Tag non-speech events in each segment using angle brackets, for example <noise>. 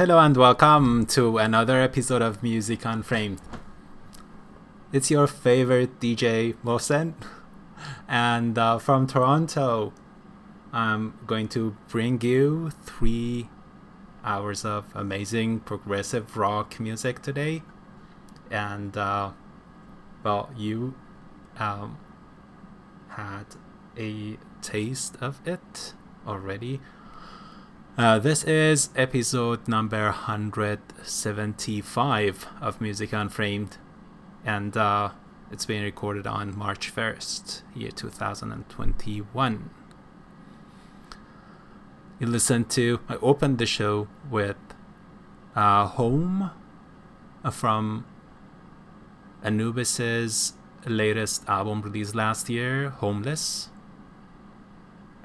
Hello and welcome to another episode of Music Unframed. It's your favorite DJ Mohsen, and uh, from Toronto, I'm going to bring you three hours of amazing progressive rock music today. And uh, well, you um, had a taste of it already. Uh, this is episode number 175 of Music Unframed, and uh, it's being recorded on March 1st, year 2021. You listen to, I opened the show with uh, Home uh, from Anubis's latest album released last year, Homeless.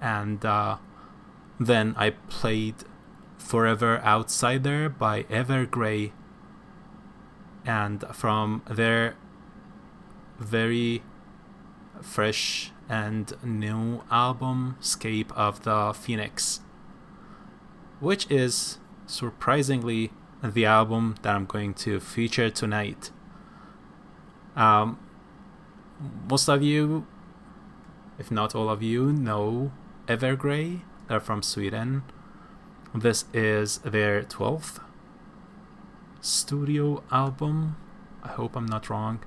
And uh, then I played Forever Outsider by Evergrey. And from their very fresh and new album, Escape of the Phoenix, which is surprisingly the album that I'm going to feature tonight. Um, most of you, if not all of you, know Evergrey. They're from Sweden. This is their 12th studio album. I hope I'm not wrong.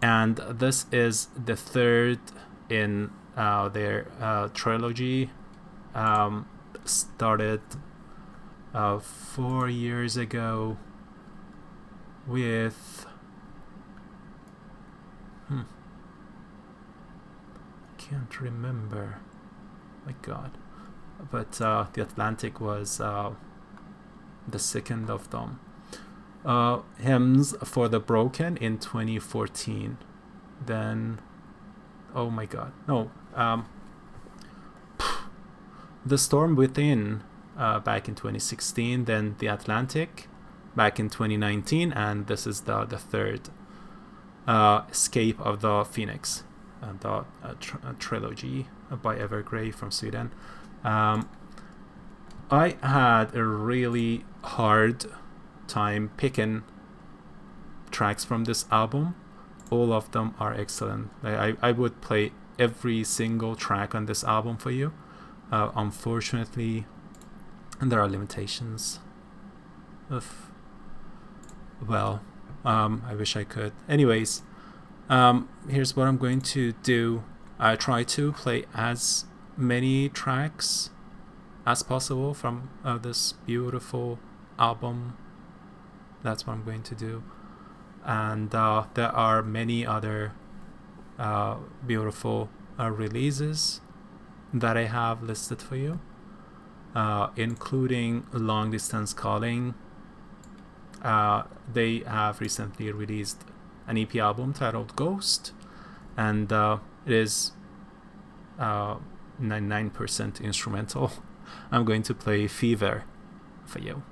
And this is the third in uh, their uh, trilogy. Um, started uh, four years ago with. Hmm. Can't remember. My god. But uh, The Atlantic was uh, the second of them. Uh, Hymns for the Broken in 2014. Then. Oh my god. No. Um, <sighs> the Storm Within uh, back in 2016, then The Atlantic back in 2019, and this is the, the third uh, Escape of the Phoenix, uh, the tr- trilogy by Evergrey from Sweden. Um, I had a really hard time picking tracks from this album. All of them are excellent. I, I would play every single track on this album for you. Uh, unfortunately, there are limitations. Of well, um, I wish I could. Anyways, um, here's what I'm going to do. I try to play as many tracks as possible from uh, this beautiful album. That's what I'm going to do. And uh, there are many other uh, beautiful uh, releases that I have listed for you, uh, including Long Distance Calling. Uh, they have recently released an EP album titled Ghost, and it is 99% instrumental. I'm going to play Fever for you.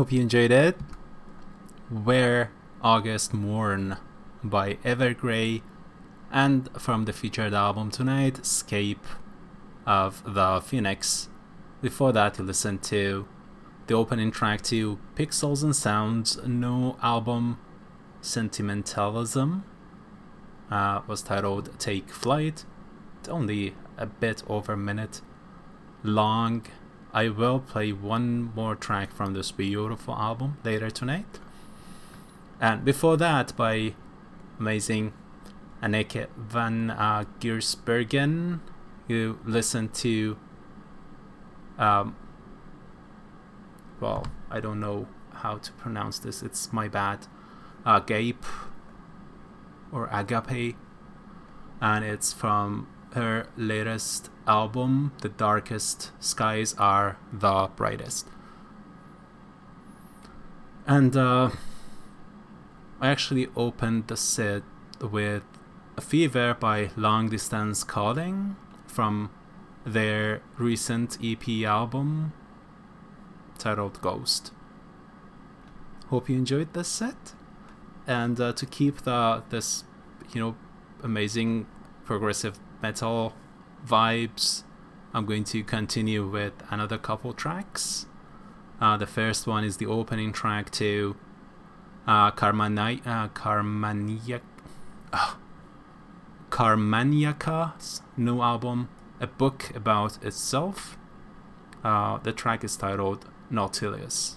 Hope you enjoyed it. Where August Mourn by Evergrey, and from the featured album tonight, Escape of the Phoenix. Before that, you listened to the opening track to Pixels and Sounds new album, Sentimentalism, uh, was titled Take Flight. It's only a bit over a minute long. I will play one more track from this beautiful album later tonight. And before that, by amazing Anneke van uh, Giersbergen, you listened to, um, well, I don't know how to pronounce this, it's my bad, uh, Gape or Agape, and it's from her latest album, The Darkest Skies Are the Brightest. And uh, I actually opened the set with a Fever by Long Distance Calling from their recent EP album titled Ghost. Hope you enjoyed this set. And uh, to keep the this you know amazing progressive metal vibes, I'm going to continue with another couple tracks. Uh, the first one is the opening track to uh, Carmani- uh, Carmaniac- uh, Karmanjaka's new album, A Book About Itself. Uh, the track is titled Nautilus.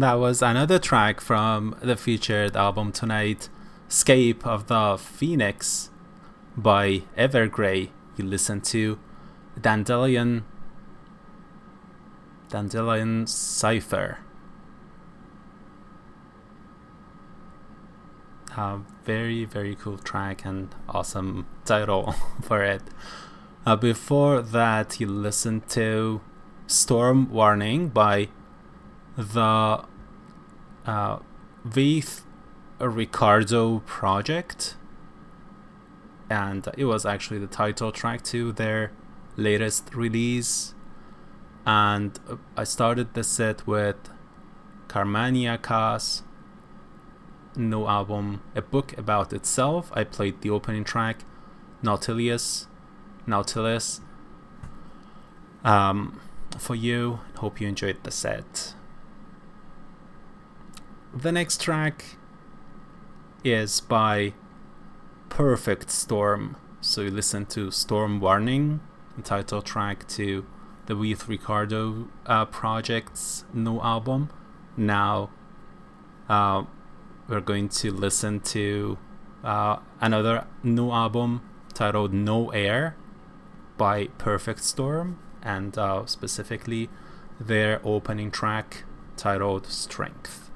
That was another track from the featured album tonight, Escape of the Phoenix by Evergrey. You listen to Dandelion Dandelion Cipher. A very, very cool track and awesome title <laughs> for it. Uh, before that, you listen to Storm Warning by the uh, with a Ricardo project, and it was actually the title track to their latest release. And uh, I started the set with Karmanjaka's, no album, a book about itself. I played the opening track, Nautilus, Nautilus, um, for you. Hope you enjoyed the set. The next track is by Perfect Storm. So you listen to Storm Warning, the title track to the With Ricardo uh, project's new album. Now uh, we're going to listen to uh, another new album titled No Air by Perfect Storm, and uh, specifically their opening track titled Strength.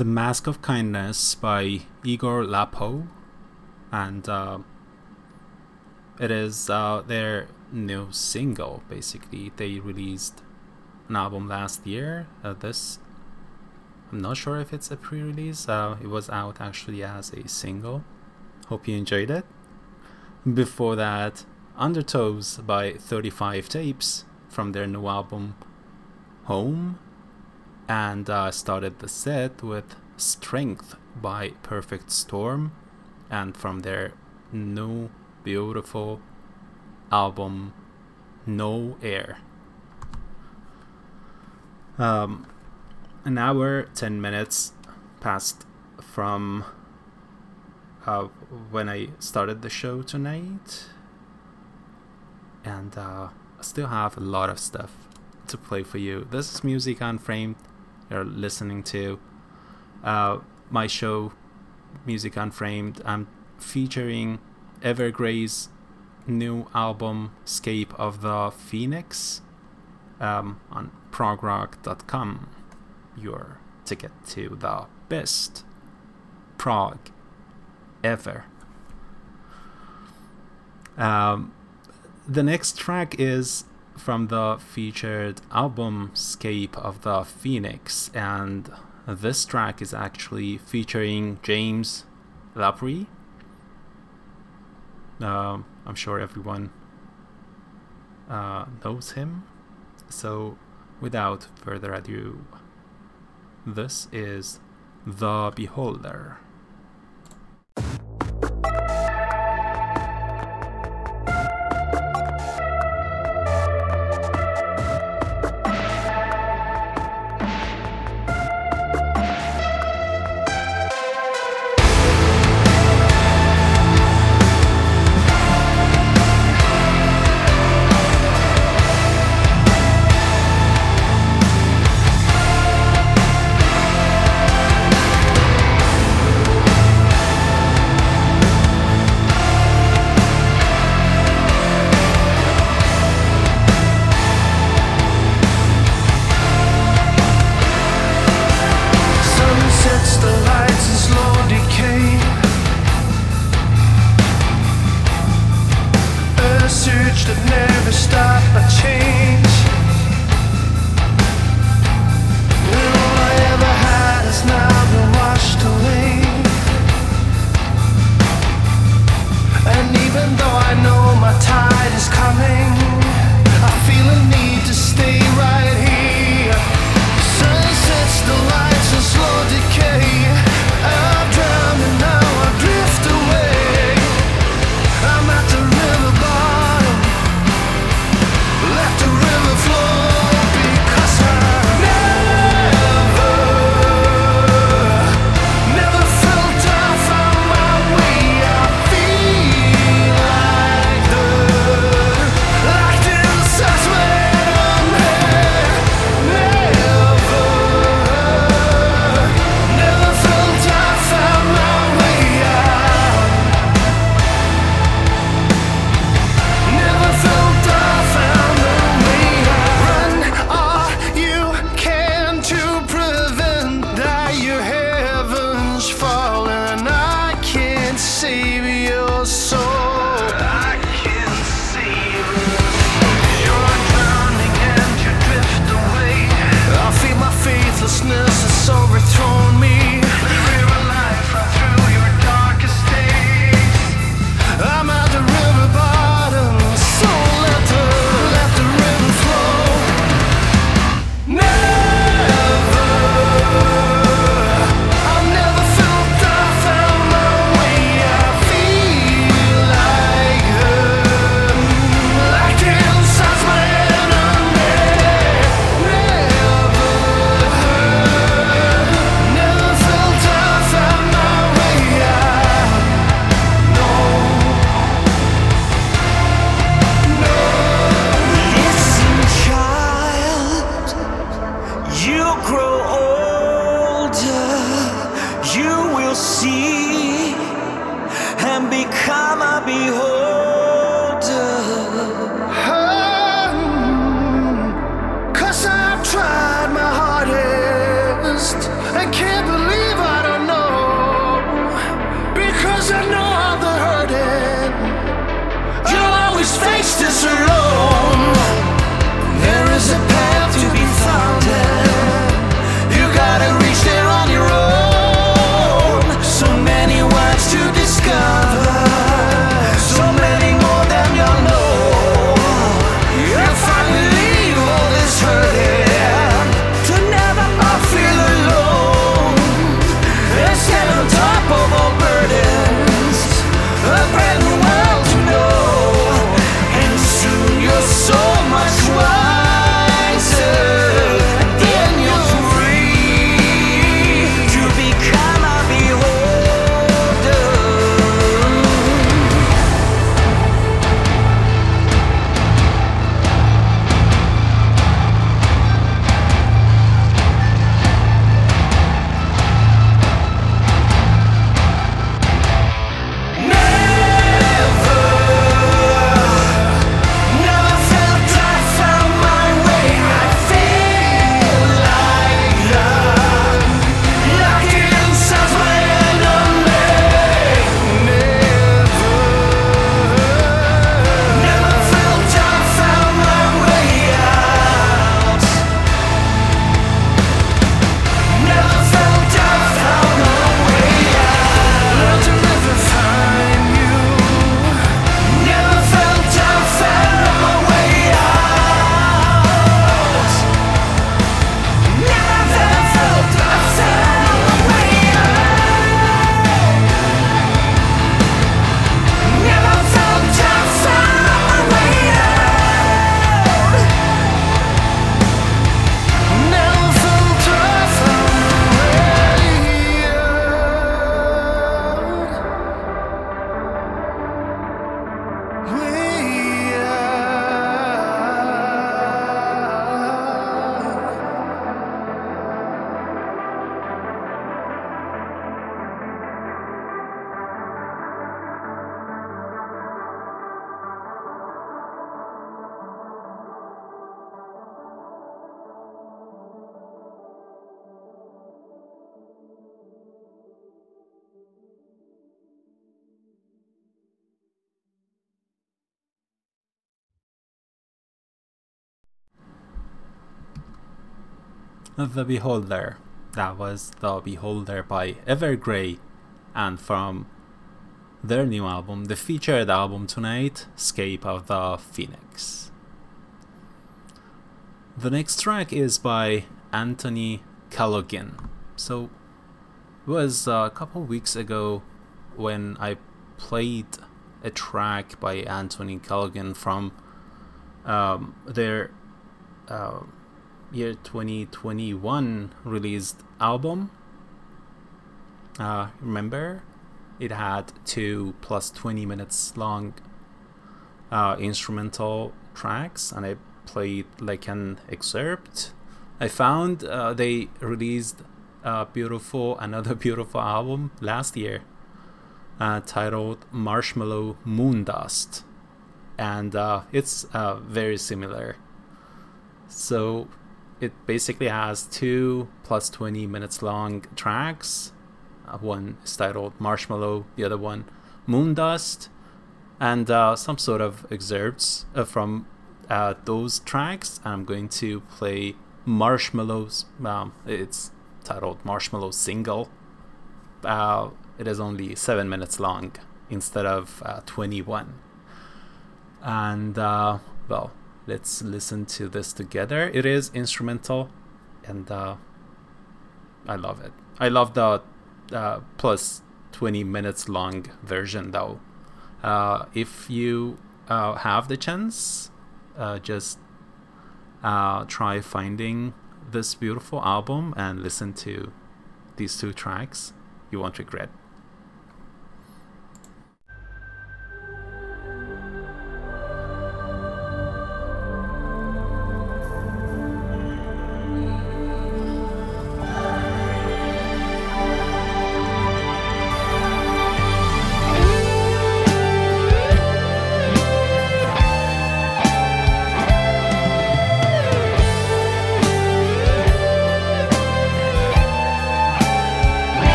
The Mask of Kindness by Igor Lapo, and uh, it is uh, their new single. Basically, they released an album last year. Uh, this, I'm not sure if it's a pre-release. Uh, it was out actually as a single. Hope you enjoyed it. Before that, Undertows by 35 Tapes from their new album Home and uh, started the set with Strength by Perfect Storm, and from their new beautiful album No Air. Um, an hour, 10 minutes passed from uh, when I started the show tonight, and uh, I still have a lot of stuff to play for you. This is Music Unframed you're listening to. Uh, my show, Music Unframed, I'm featuring Evergrey's new album, Escape of the Phoenix, um, on progrock.com. Your ticket to the best prog ever. Um, the next track is from the featured album Escape of the Phoenix, and this track is actually featuring James LaBrie. Uh, I'm sure everyone uh, knows him. So, without further ado, this is The Beholder. The Beholder. That was The Beholder by Evergrey. And from their new album, the featured album tonight, Escape of the Phoenix. The next track is by Anthony Callaghan. So, it was a couple weeks ago when I played a track by Anthony Callaghan from um, their uh, year 2021 released album. Uh, remember, it had two plus 20 minutes long uh, instrumental tracks, and I played like an excerpt. I found uh, they released a beautiful, <laughs> another beautiful album last year, uh, titled Marshmallow Moondust, and uh, it's uh, very similar. So it basically has two plus 20 minutes long tracks. Uh, one is titled Marshmallow, the other one Moondust, and uh, some sort of excerpts uh, from uh, those tracks. I'm going to play Marshmallows. Um, it's titled Marshmallow Single. Uh, it is only seven minutes long instead of uh, 21. And, well, let's listen to this together. It is instrumental, and uh, I love it. I love the uh, plus 20 minutes long version though. Uh, if you uh, have the chance, uh, just uh, try finding this beautiful album and listen to these two tracks. You won't regret.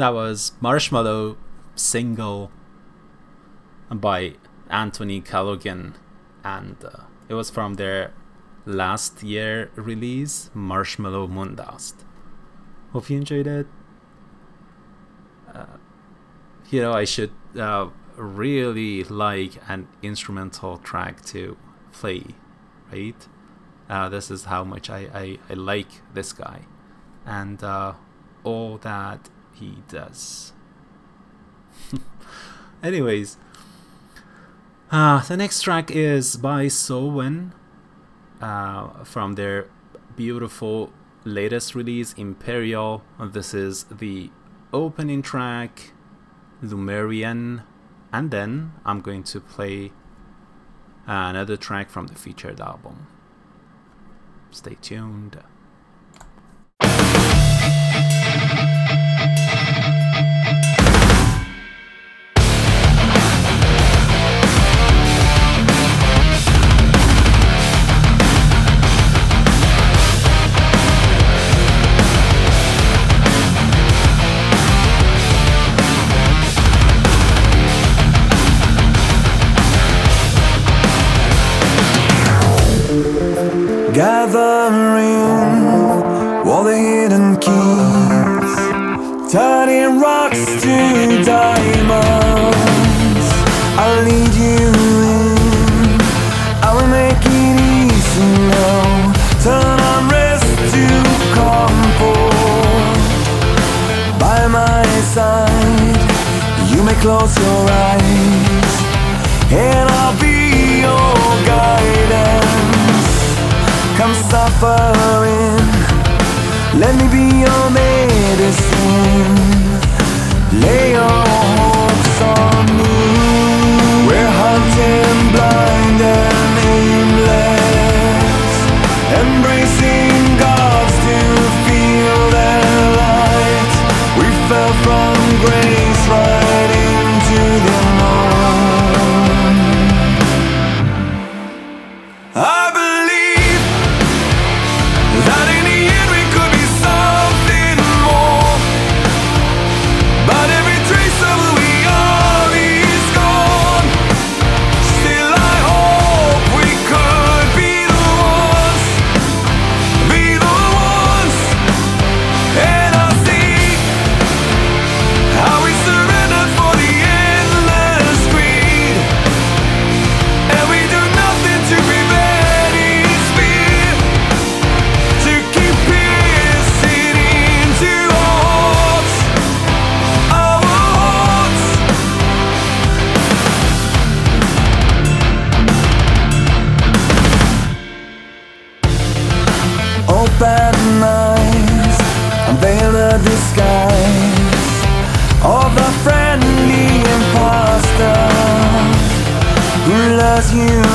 That was Marshmallow single by Anthony Callaghan, and uh, it was from their last year release, Marshmallow Moondust. Hope you enjoyed it. Uh, you know, I should uh, really like an instrumental track to play, right? Uh, this is how much I, I, I like this guy and uh, all that he does. <laughs> Anyways, uh, the next track is by Soen uh, from their beautiful latest release, Imperial. This is the opening track, Lumerian, and then I'm going to play another track from the featured album. Stay tuned. Gathering all the hidden keys, turning rocks to diamonds. I'll lead you in, I will make it easy now. Turn unrest to comfort. By my side, you may close your eyes, and I'll be come suffering. Let me be your medicine. Lay your hopes on me. We're hunting blind lures you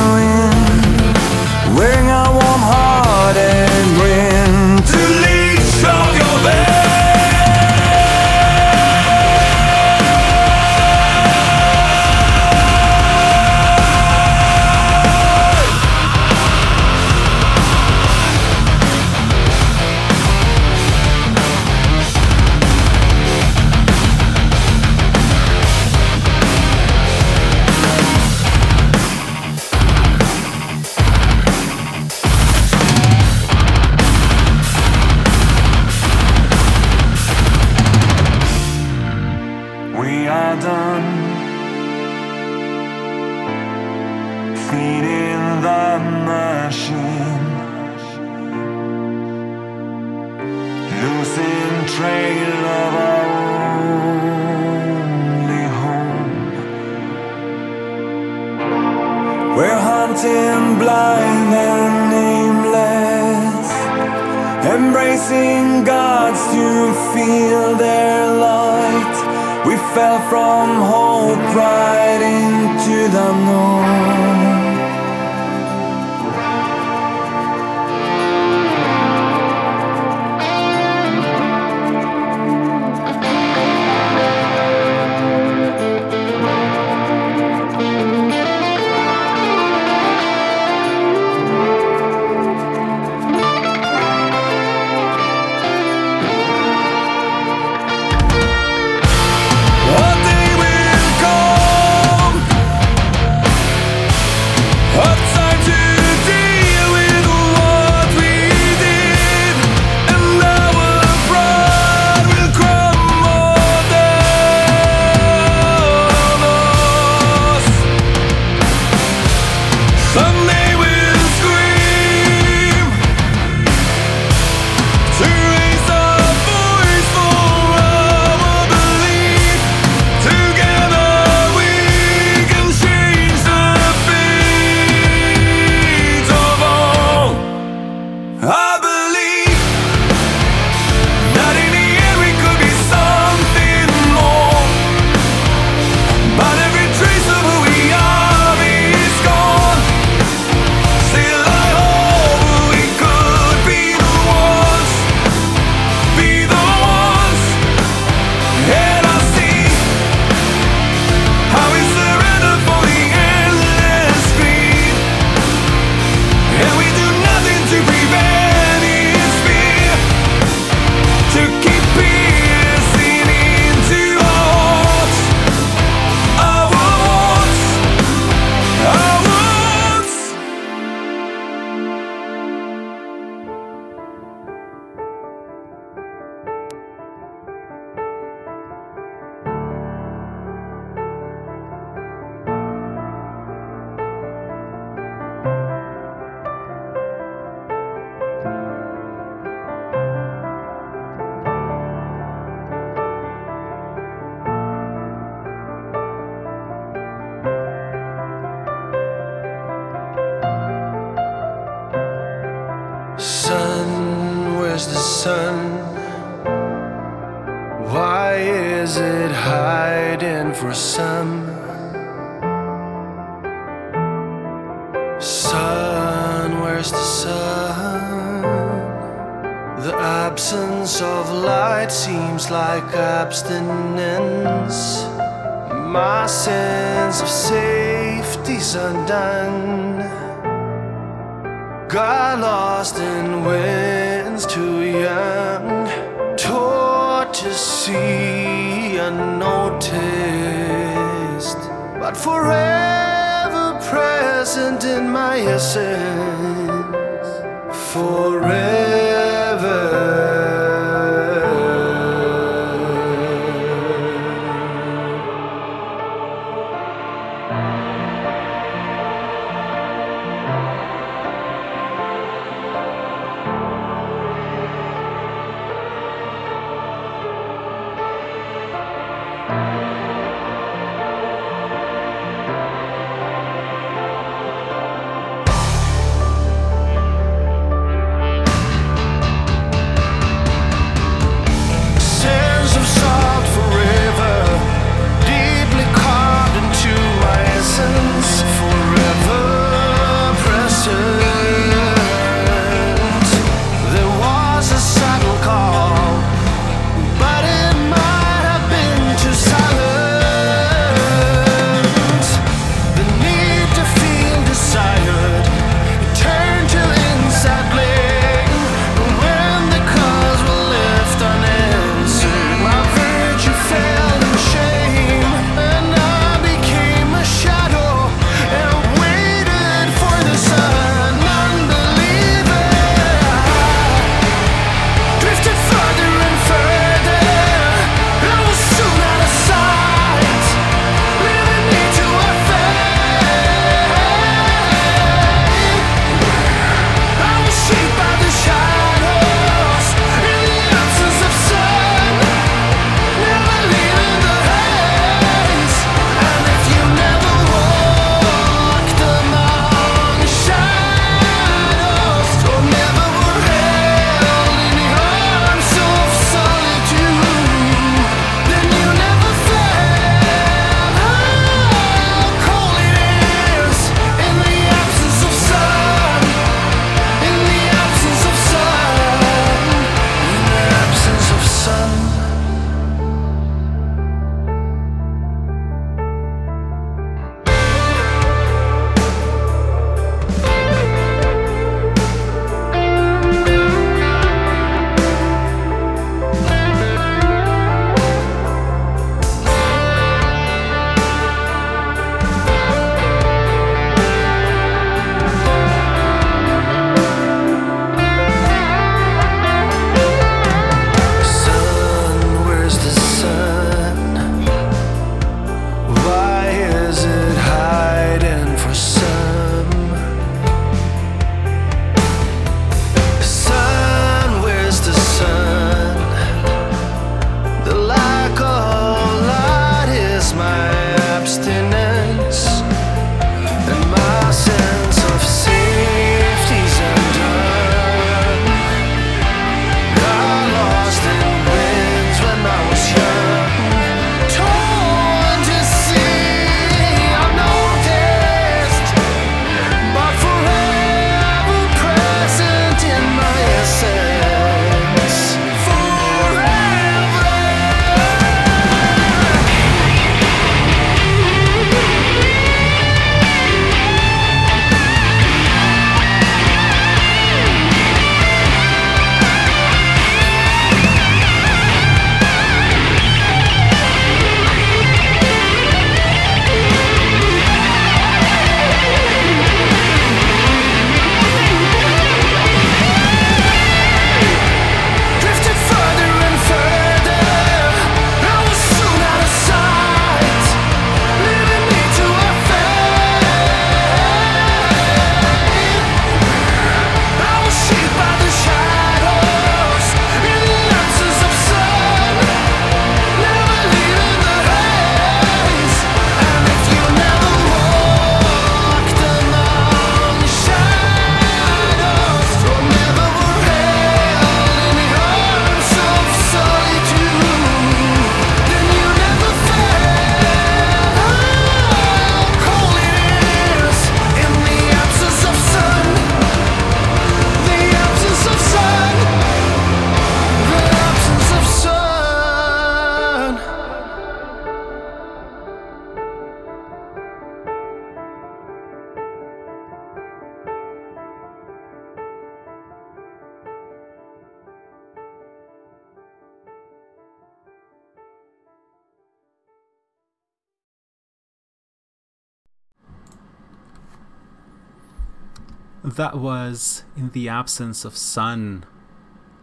That was In the Absence of Sun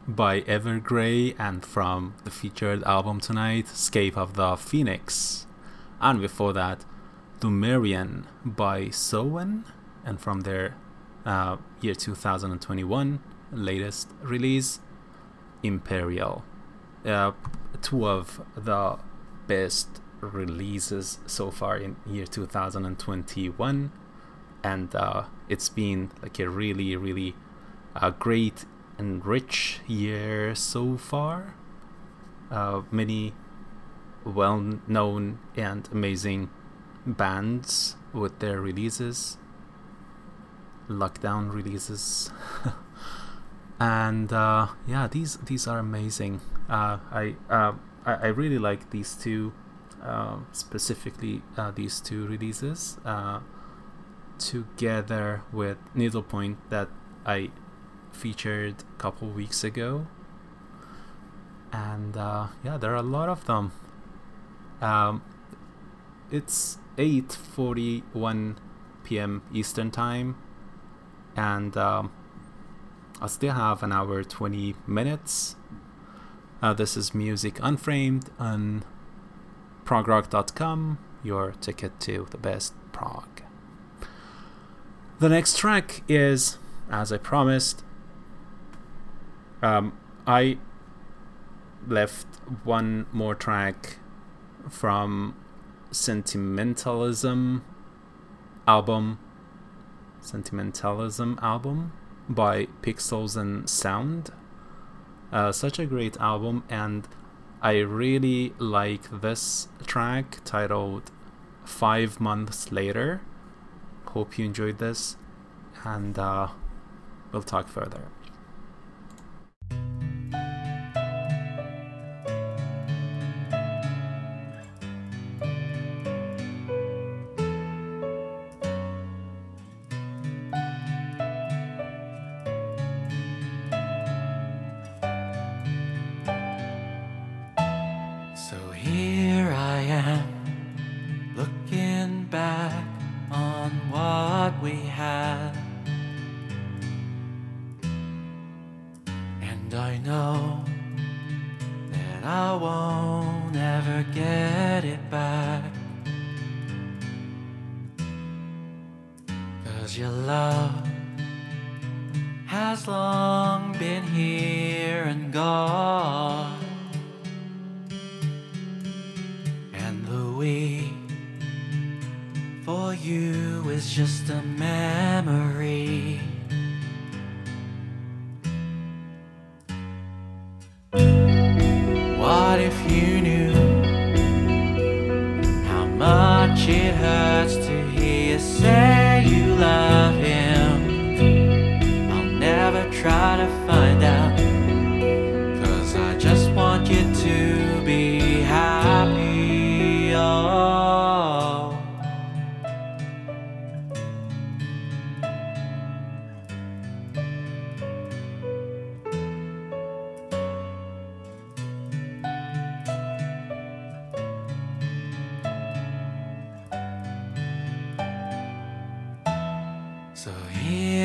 by Evergrey and from the featured album tonight, Escape of the Phoenix. And before that, Lumerian by Soen and from their uh, year 2021 latest release, Imperial. Uh, two of the best releases so far in year 2021 and uh, it's been like a really really uh, great and rich year so far. Uh, many well-known and amazing bands with their releases lockdown releases. <laughs> And uh, yeah these these are amazing. Uh, I, uh, I I really like these two specifically these two releases together with Needlepoint that I featured a couple weeks ago. And uh, yeah, there are a lot of them. Um, it's 8:41 p.m. Eastern time, and um, I still have an hour 20 minutes. Uh, this is Music Unframed on progrock.com, your ticket to the best prog. The next track is, as I promised, um, I left one more track from Sentimentalism album, Sentimentalism album by Pixels and Sound. Uh, such a great album, and I really like this track titled Five Months Later. Hope you enjoyed this, and uh, we'll talk further. So here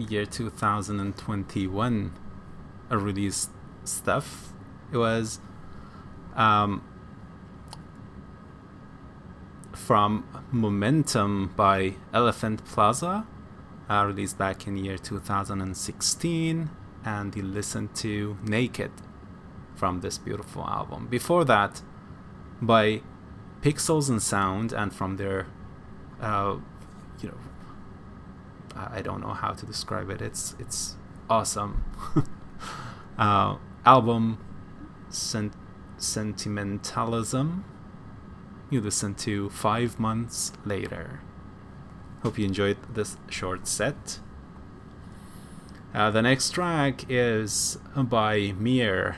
year 2021 uh, released stuff. It was um, from Momentum by Elephant Plaza, uh, released back in year 2016, and you listened to Naked from this beautiful album. Before that, by Pixels and Sound, and from their, uh, you know, I I don't know how to describe it. It's it's awesome. <laughs> uh, album Sen- Sentimentalism. You listen to five months later. Hope you enjoyed this short set. Uh, the next track is by Mir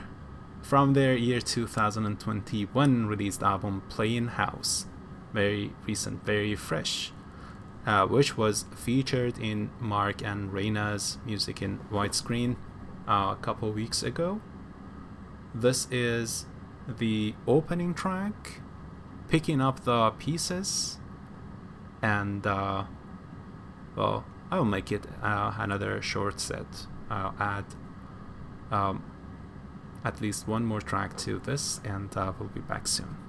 from their year 2021 released album Playing House. Very recent, very fresh, uh, which was featured in Mark and Reina's music in widescreen uh, a couple weeks ago. This is the opening track, picking up the pieces, and uh, well, I'll make it uh, another short set. I'll add um, at least one more track to this, and uh, we'll be back soon.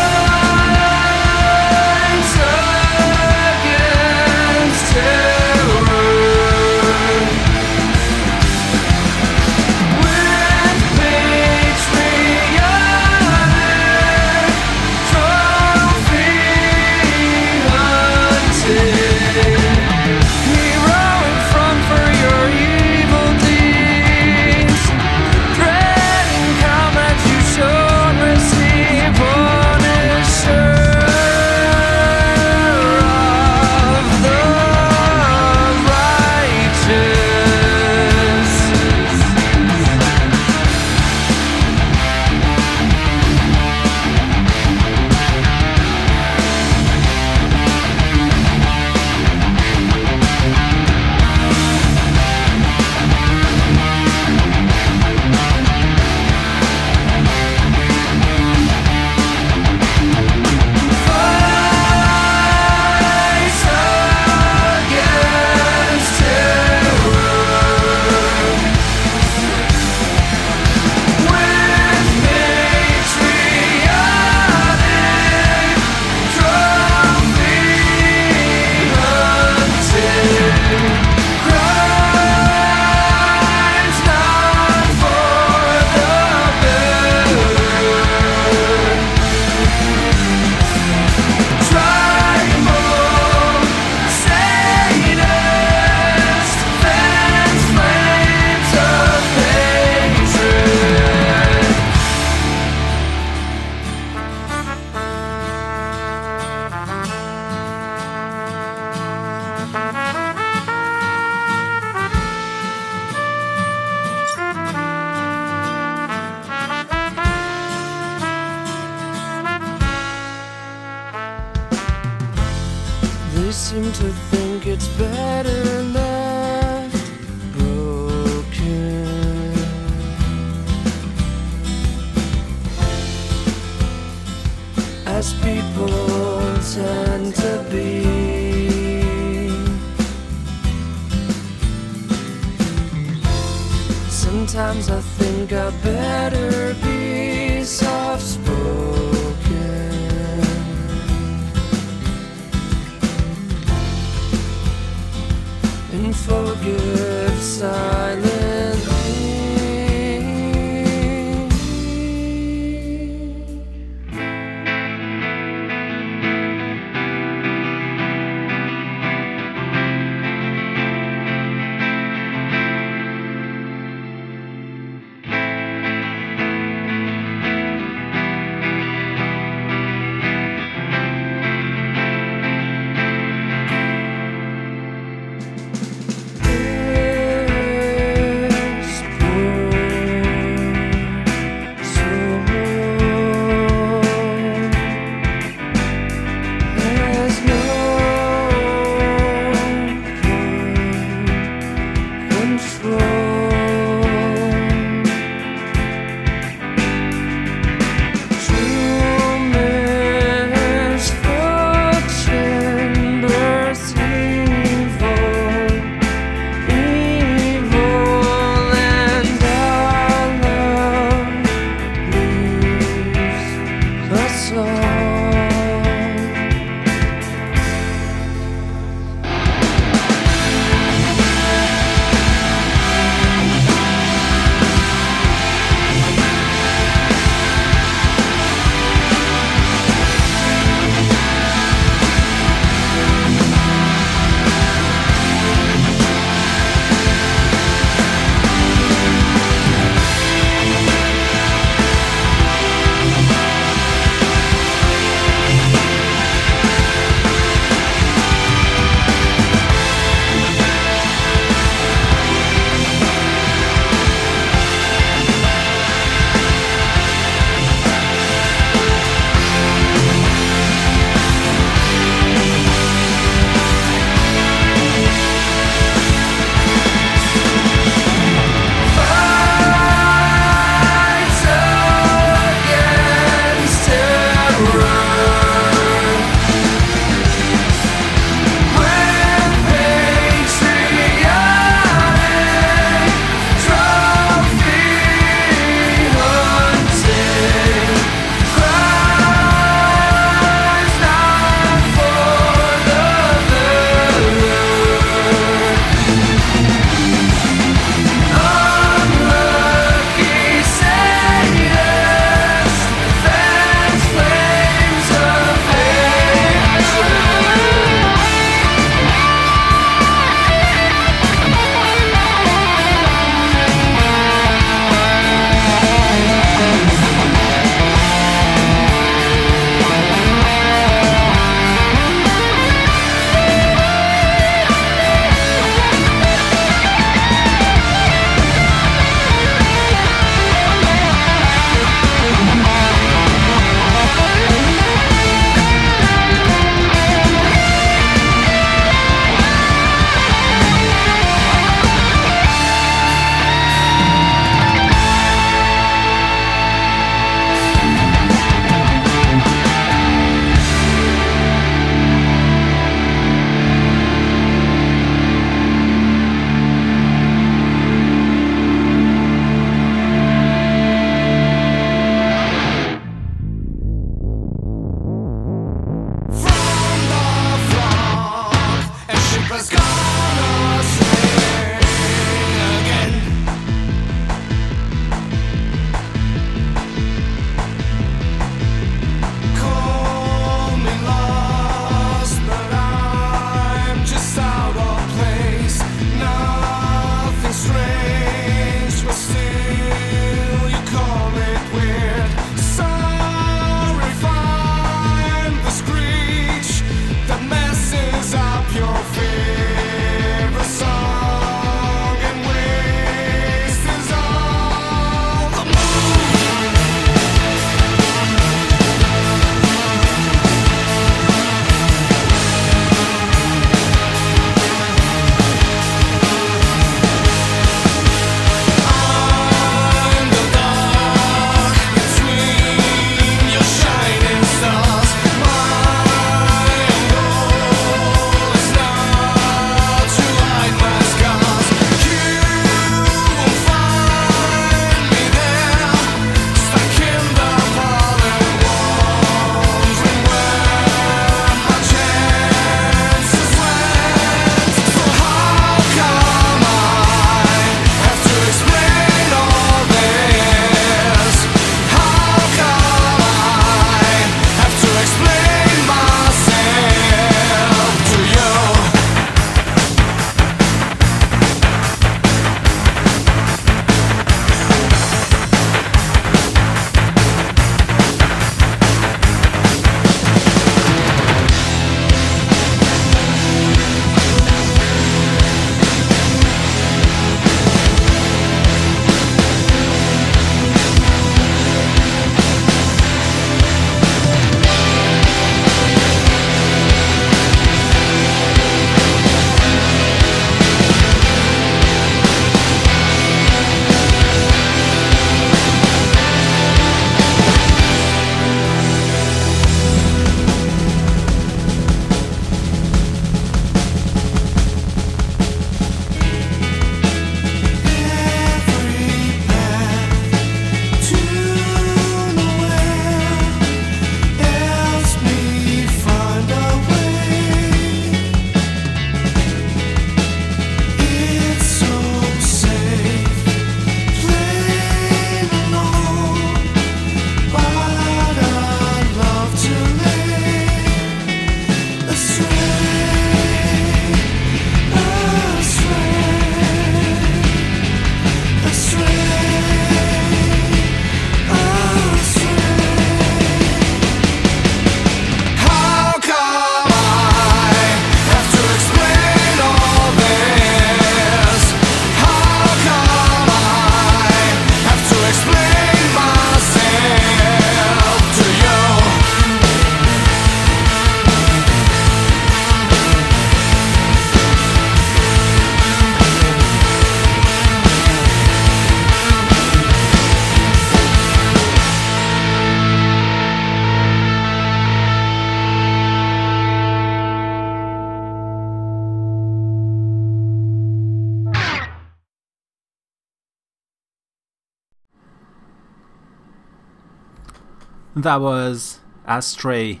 That was Astray,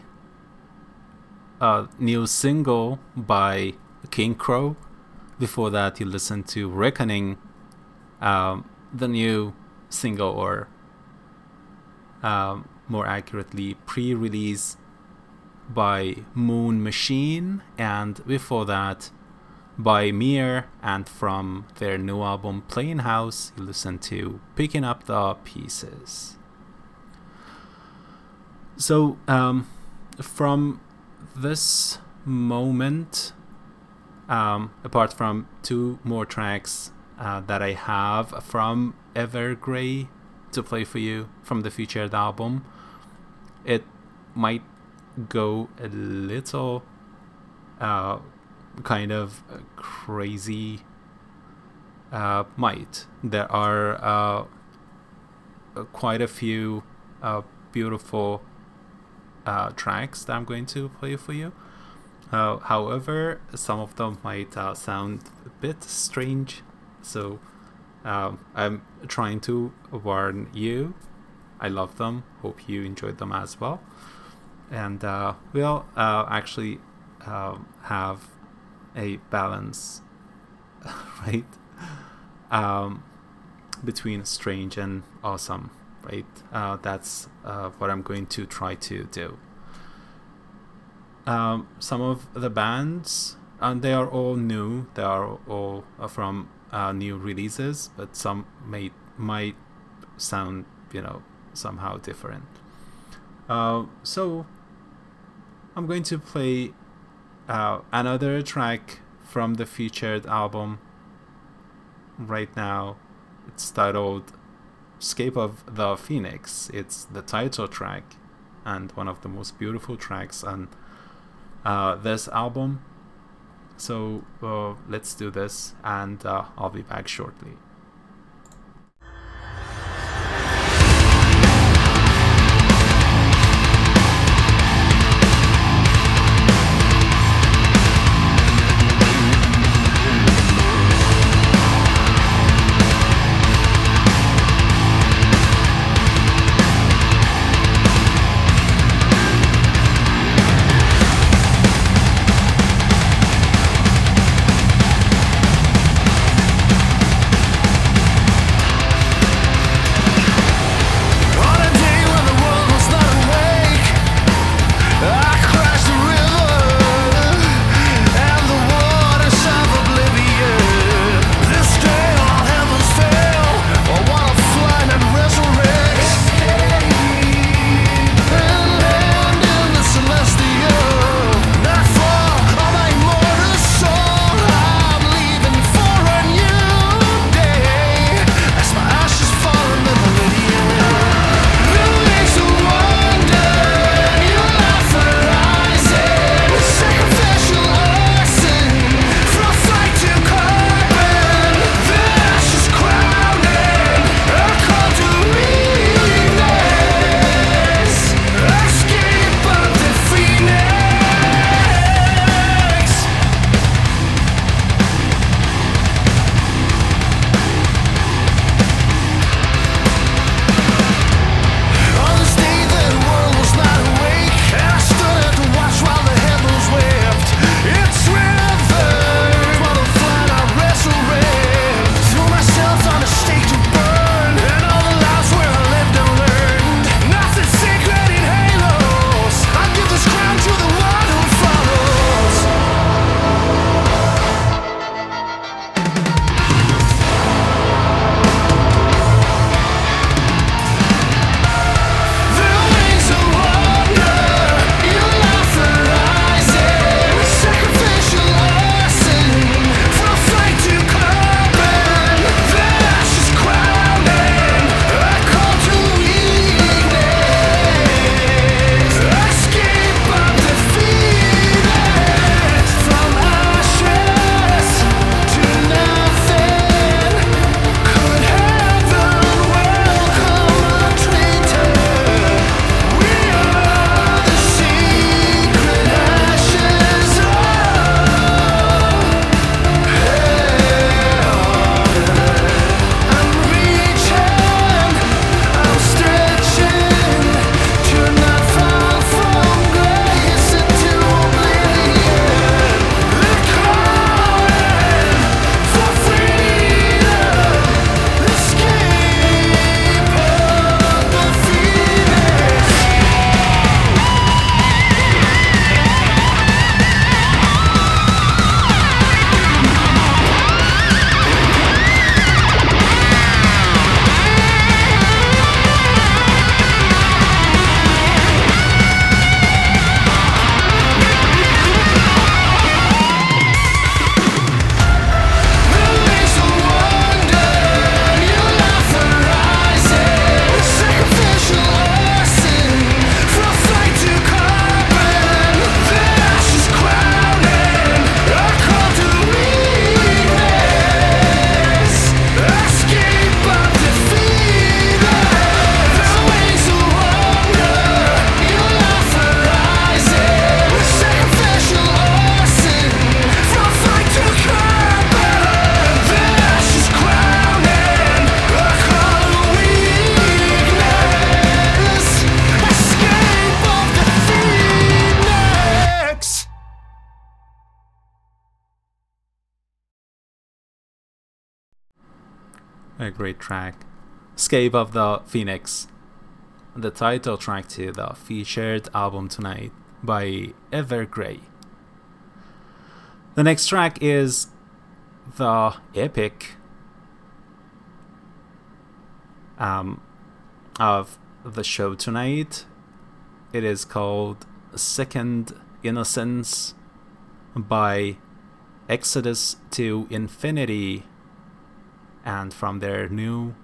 a new single by Kingcrow. Before that, you listened to Reckoning, um, the new single, or um, more accurately, pre release by Moon Machine. And before that, by Mir. And from their new album, Plain House, you listened to Picking Up the Pieces. So, um, from this moment, um, apart from two more tracks uh, that I have from Evergrey to play for you from the featured album, it might go a little uh, kind of crazy. Uh, might there are uh, quite a few uh, beautiful uh, tracks that I'm going to play for you. Uh, however, some of them might uh, sound a bit strange, so um, I'm trying to warn you. I love them. Hope you enjoyed them as well. And uh, we'll uh, actually um, have a balance, <laughs> right? Um, between strange and awesome right? Uh, that's uh, what I'm going to try to do. Um, some of the bands, and they are all new. They are all uh, from uh, new releases, but some may might sound, you know, somehow different. Uh, so I'm going to play uh, another track from the featured album right now. It's titled Escape of the Phoenix. It's the title track and one of the most beautiful tracks on uh, this album. So uh, let's do this, and uh, I'll be back shortly. track Escape of the Phoenix, the title track to the featured album tonight by Evergrey. The next track is the epic um, of the show tonight. It is called Second Innocence by Exodus to Infinity and from their new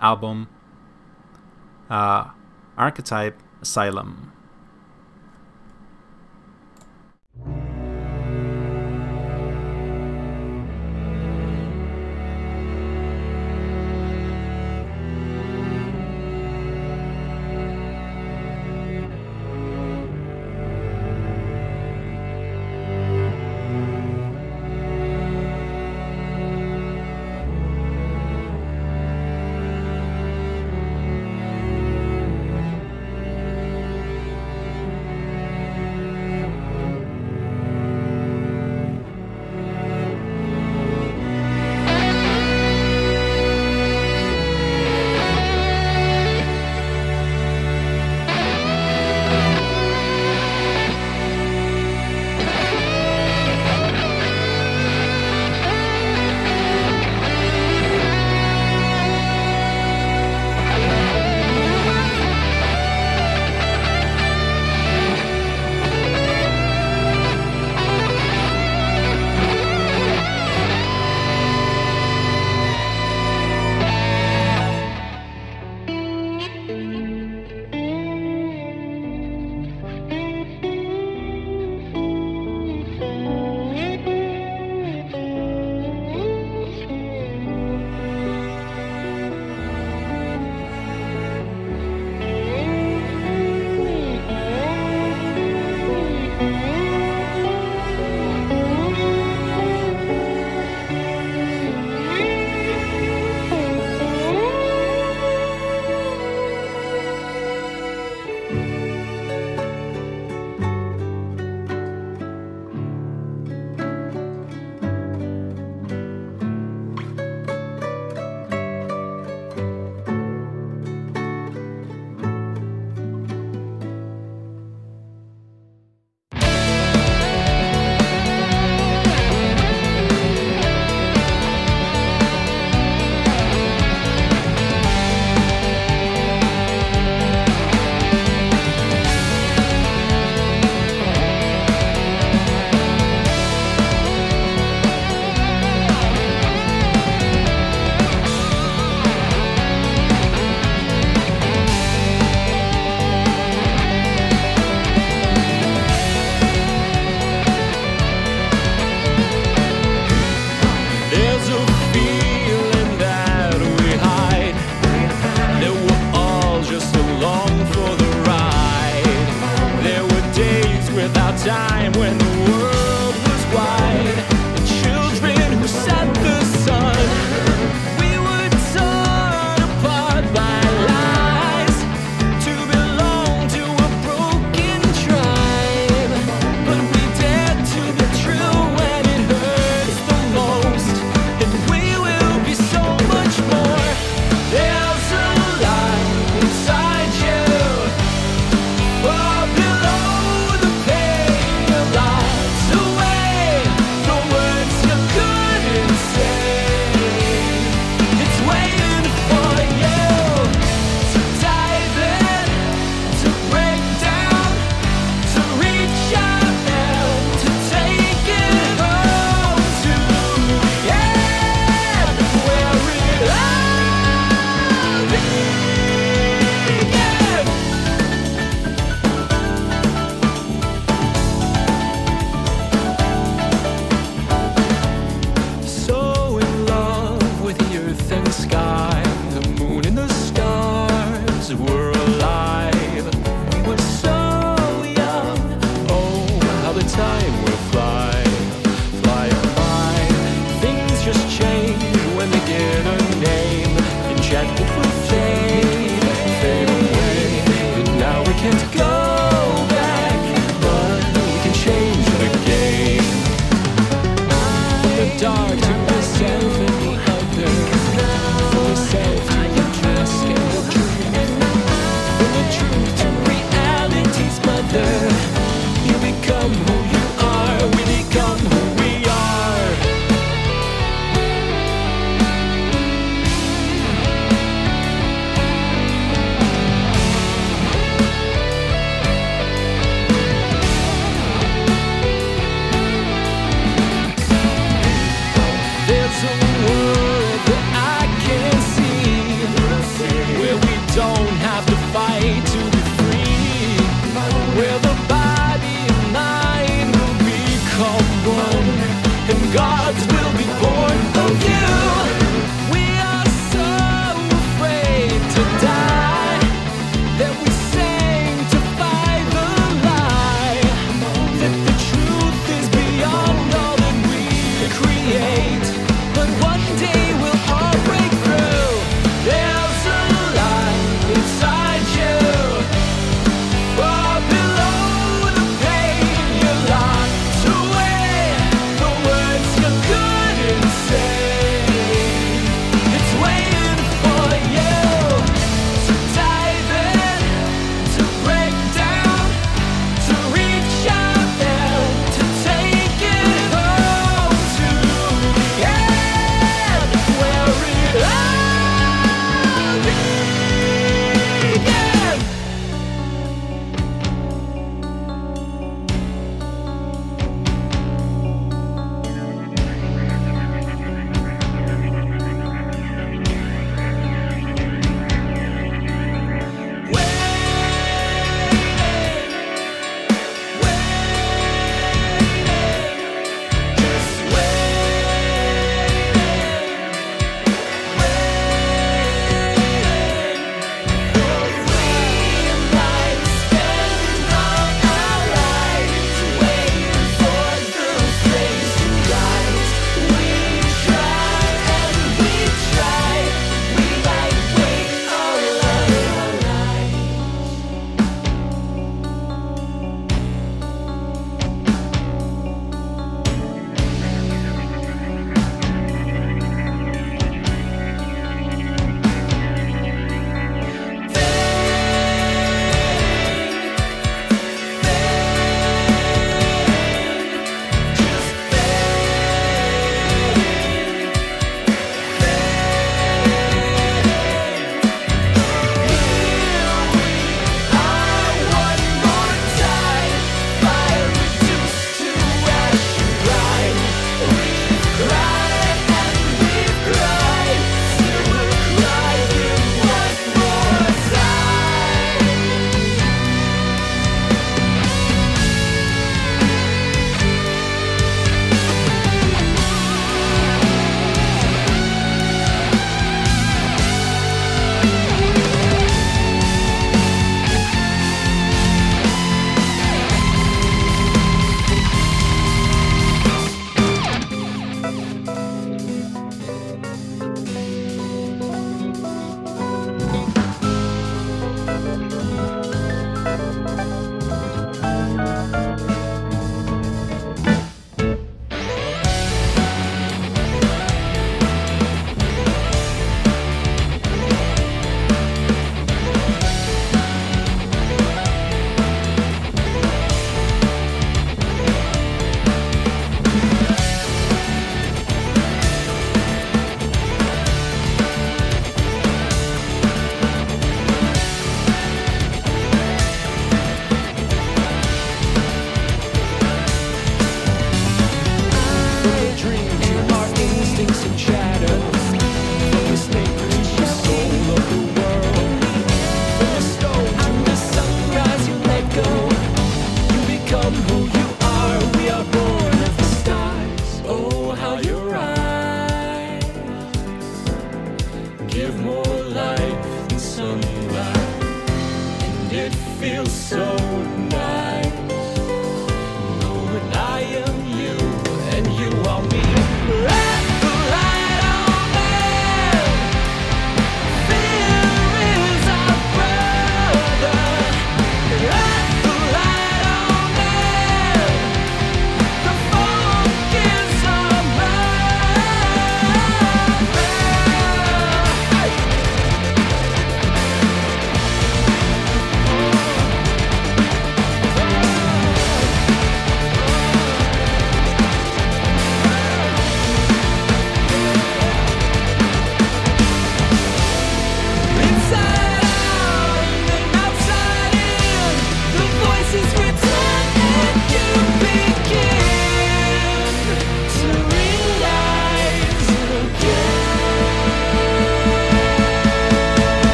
album uh, Archetype Asylum.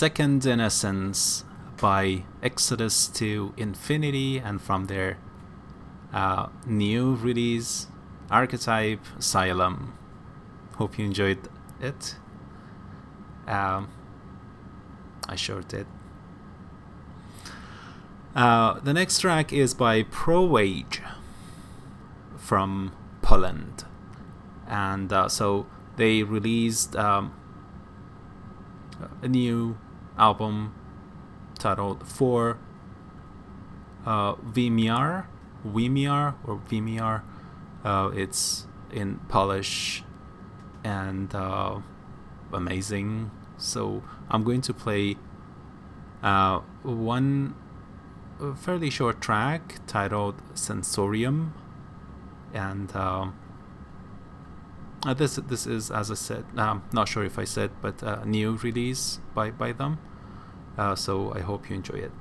Second Innocence by Exodus to Infinity, and from their uh, new release, Archetype Asylum. Hope you enjoyed it. Um, I sure did. Uh, the next track is by ProAge from Poland. And uh, so they released um, a new album titled For uh, Vimiar, Vimiar or Vimiar. Uh, it's in Polish and uh, amazing. So I'm going to play uh, one fairly short track titled Sensorium, and um, uh, this this is as I said, um, not sure if I said, but a new release by by them. Uh, so I hope you enjoy it.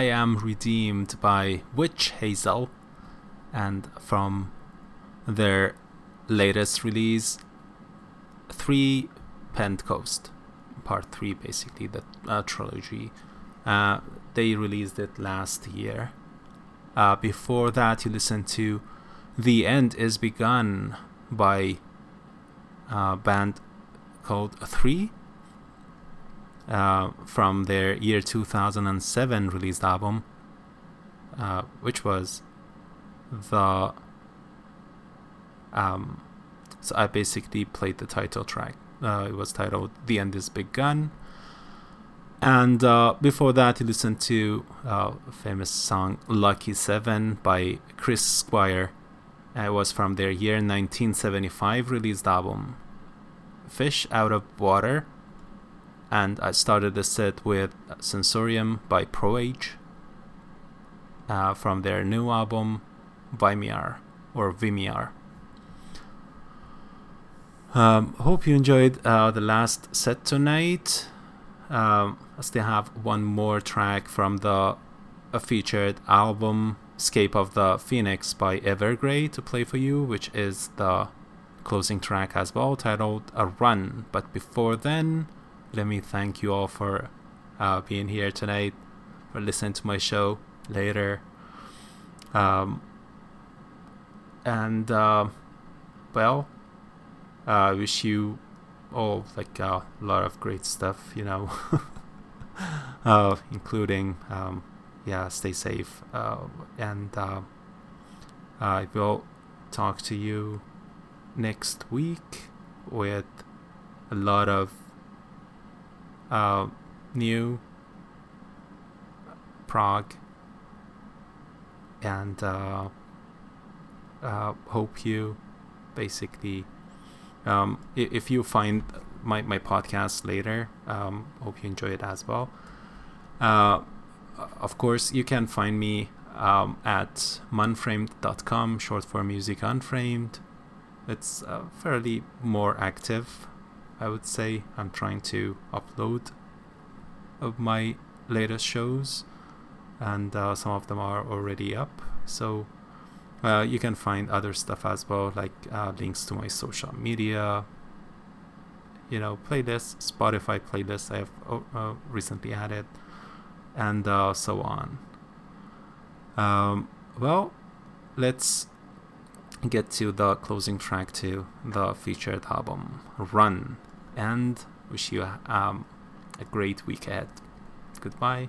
I Am Redeemed by Witch Hazel. And from their latest release, 3 Pentecost, part 3, basically, the uh, trilogy. Uh, they released it last year. Uh, before that, you listened to The End Is Begun by a band called 3 uh, from their year 2007 released album, uh, which was the. Um, so I basically played the title track. Uh, it was titled "The End Is Begun," and uh, before that, you listened to uh, a famous song "Lucky Seven by Chris Squire. it was from their year 1975 released album, "Fish Out of Water." And I started the set with Sensorium by ProAge uh, from their new album Vimiar or Vimiar. Um, hope you enjoyed uh, the last set tonight. Um, I still have one more track from the featured album Escape of the Phoenix by Evergrey to play for you, which is the closing track as well, titled A Run. But before then, let me thank you all for uh, being here tonight, for listening to my show later. Um, and uh, well, I uh, wish you all like a lot of great stuff, you know, <laughs> uh, including um, yeah, stay safe, uh, and uh, I will talk to you next week with a lot of uh, new prog and uh, uh, hope you basically. Um, if you find my, my podcast later um, hope you enjoy it as well. Uh, of course you can find me um, at munframed.com short for music unframed. It's uh, fairly more active I would say I'm trying to upload of my latest shows, and uh, some of them are already up. So uh, you can find other stuff as well, like uh, links to my social media, you know, playlists, Spotify playlists I have uh, recently added, and uh, so on. Um, well, let's get to the closing track to the featured album, Run and wish you um, a great week ahead. Goodbye.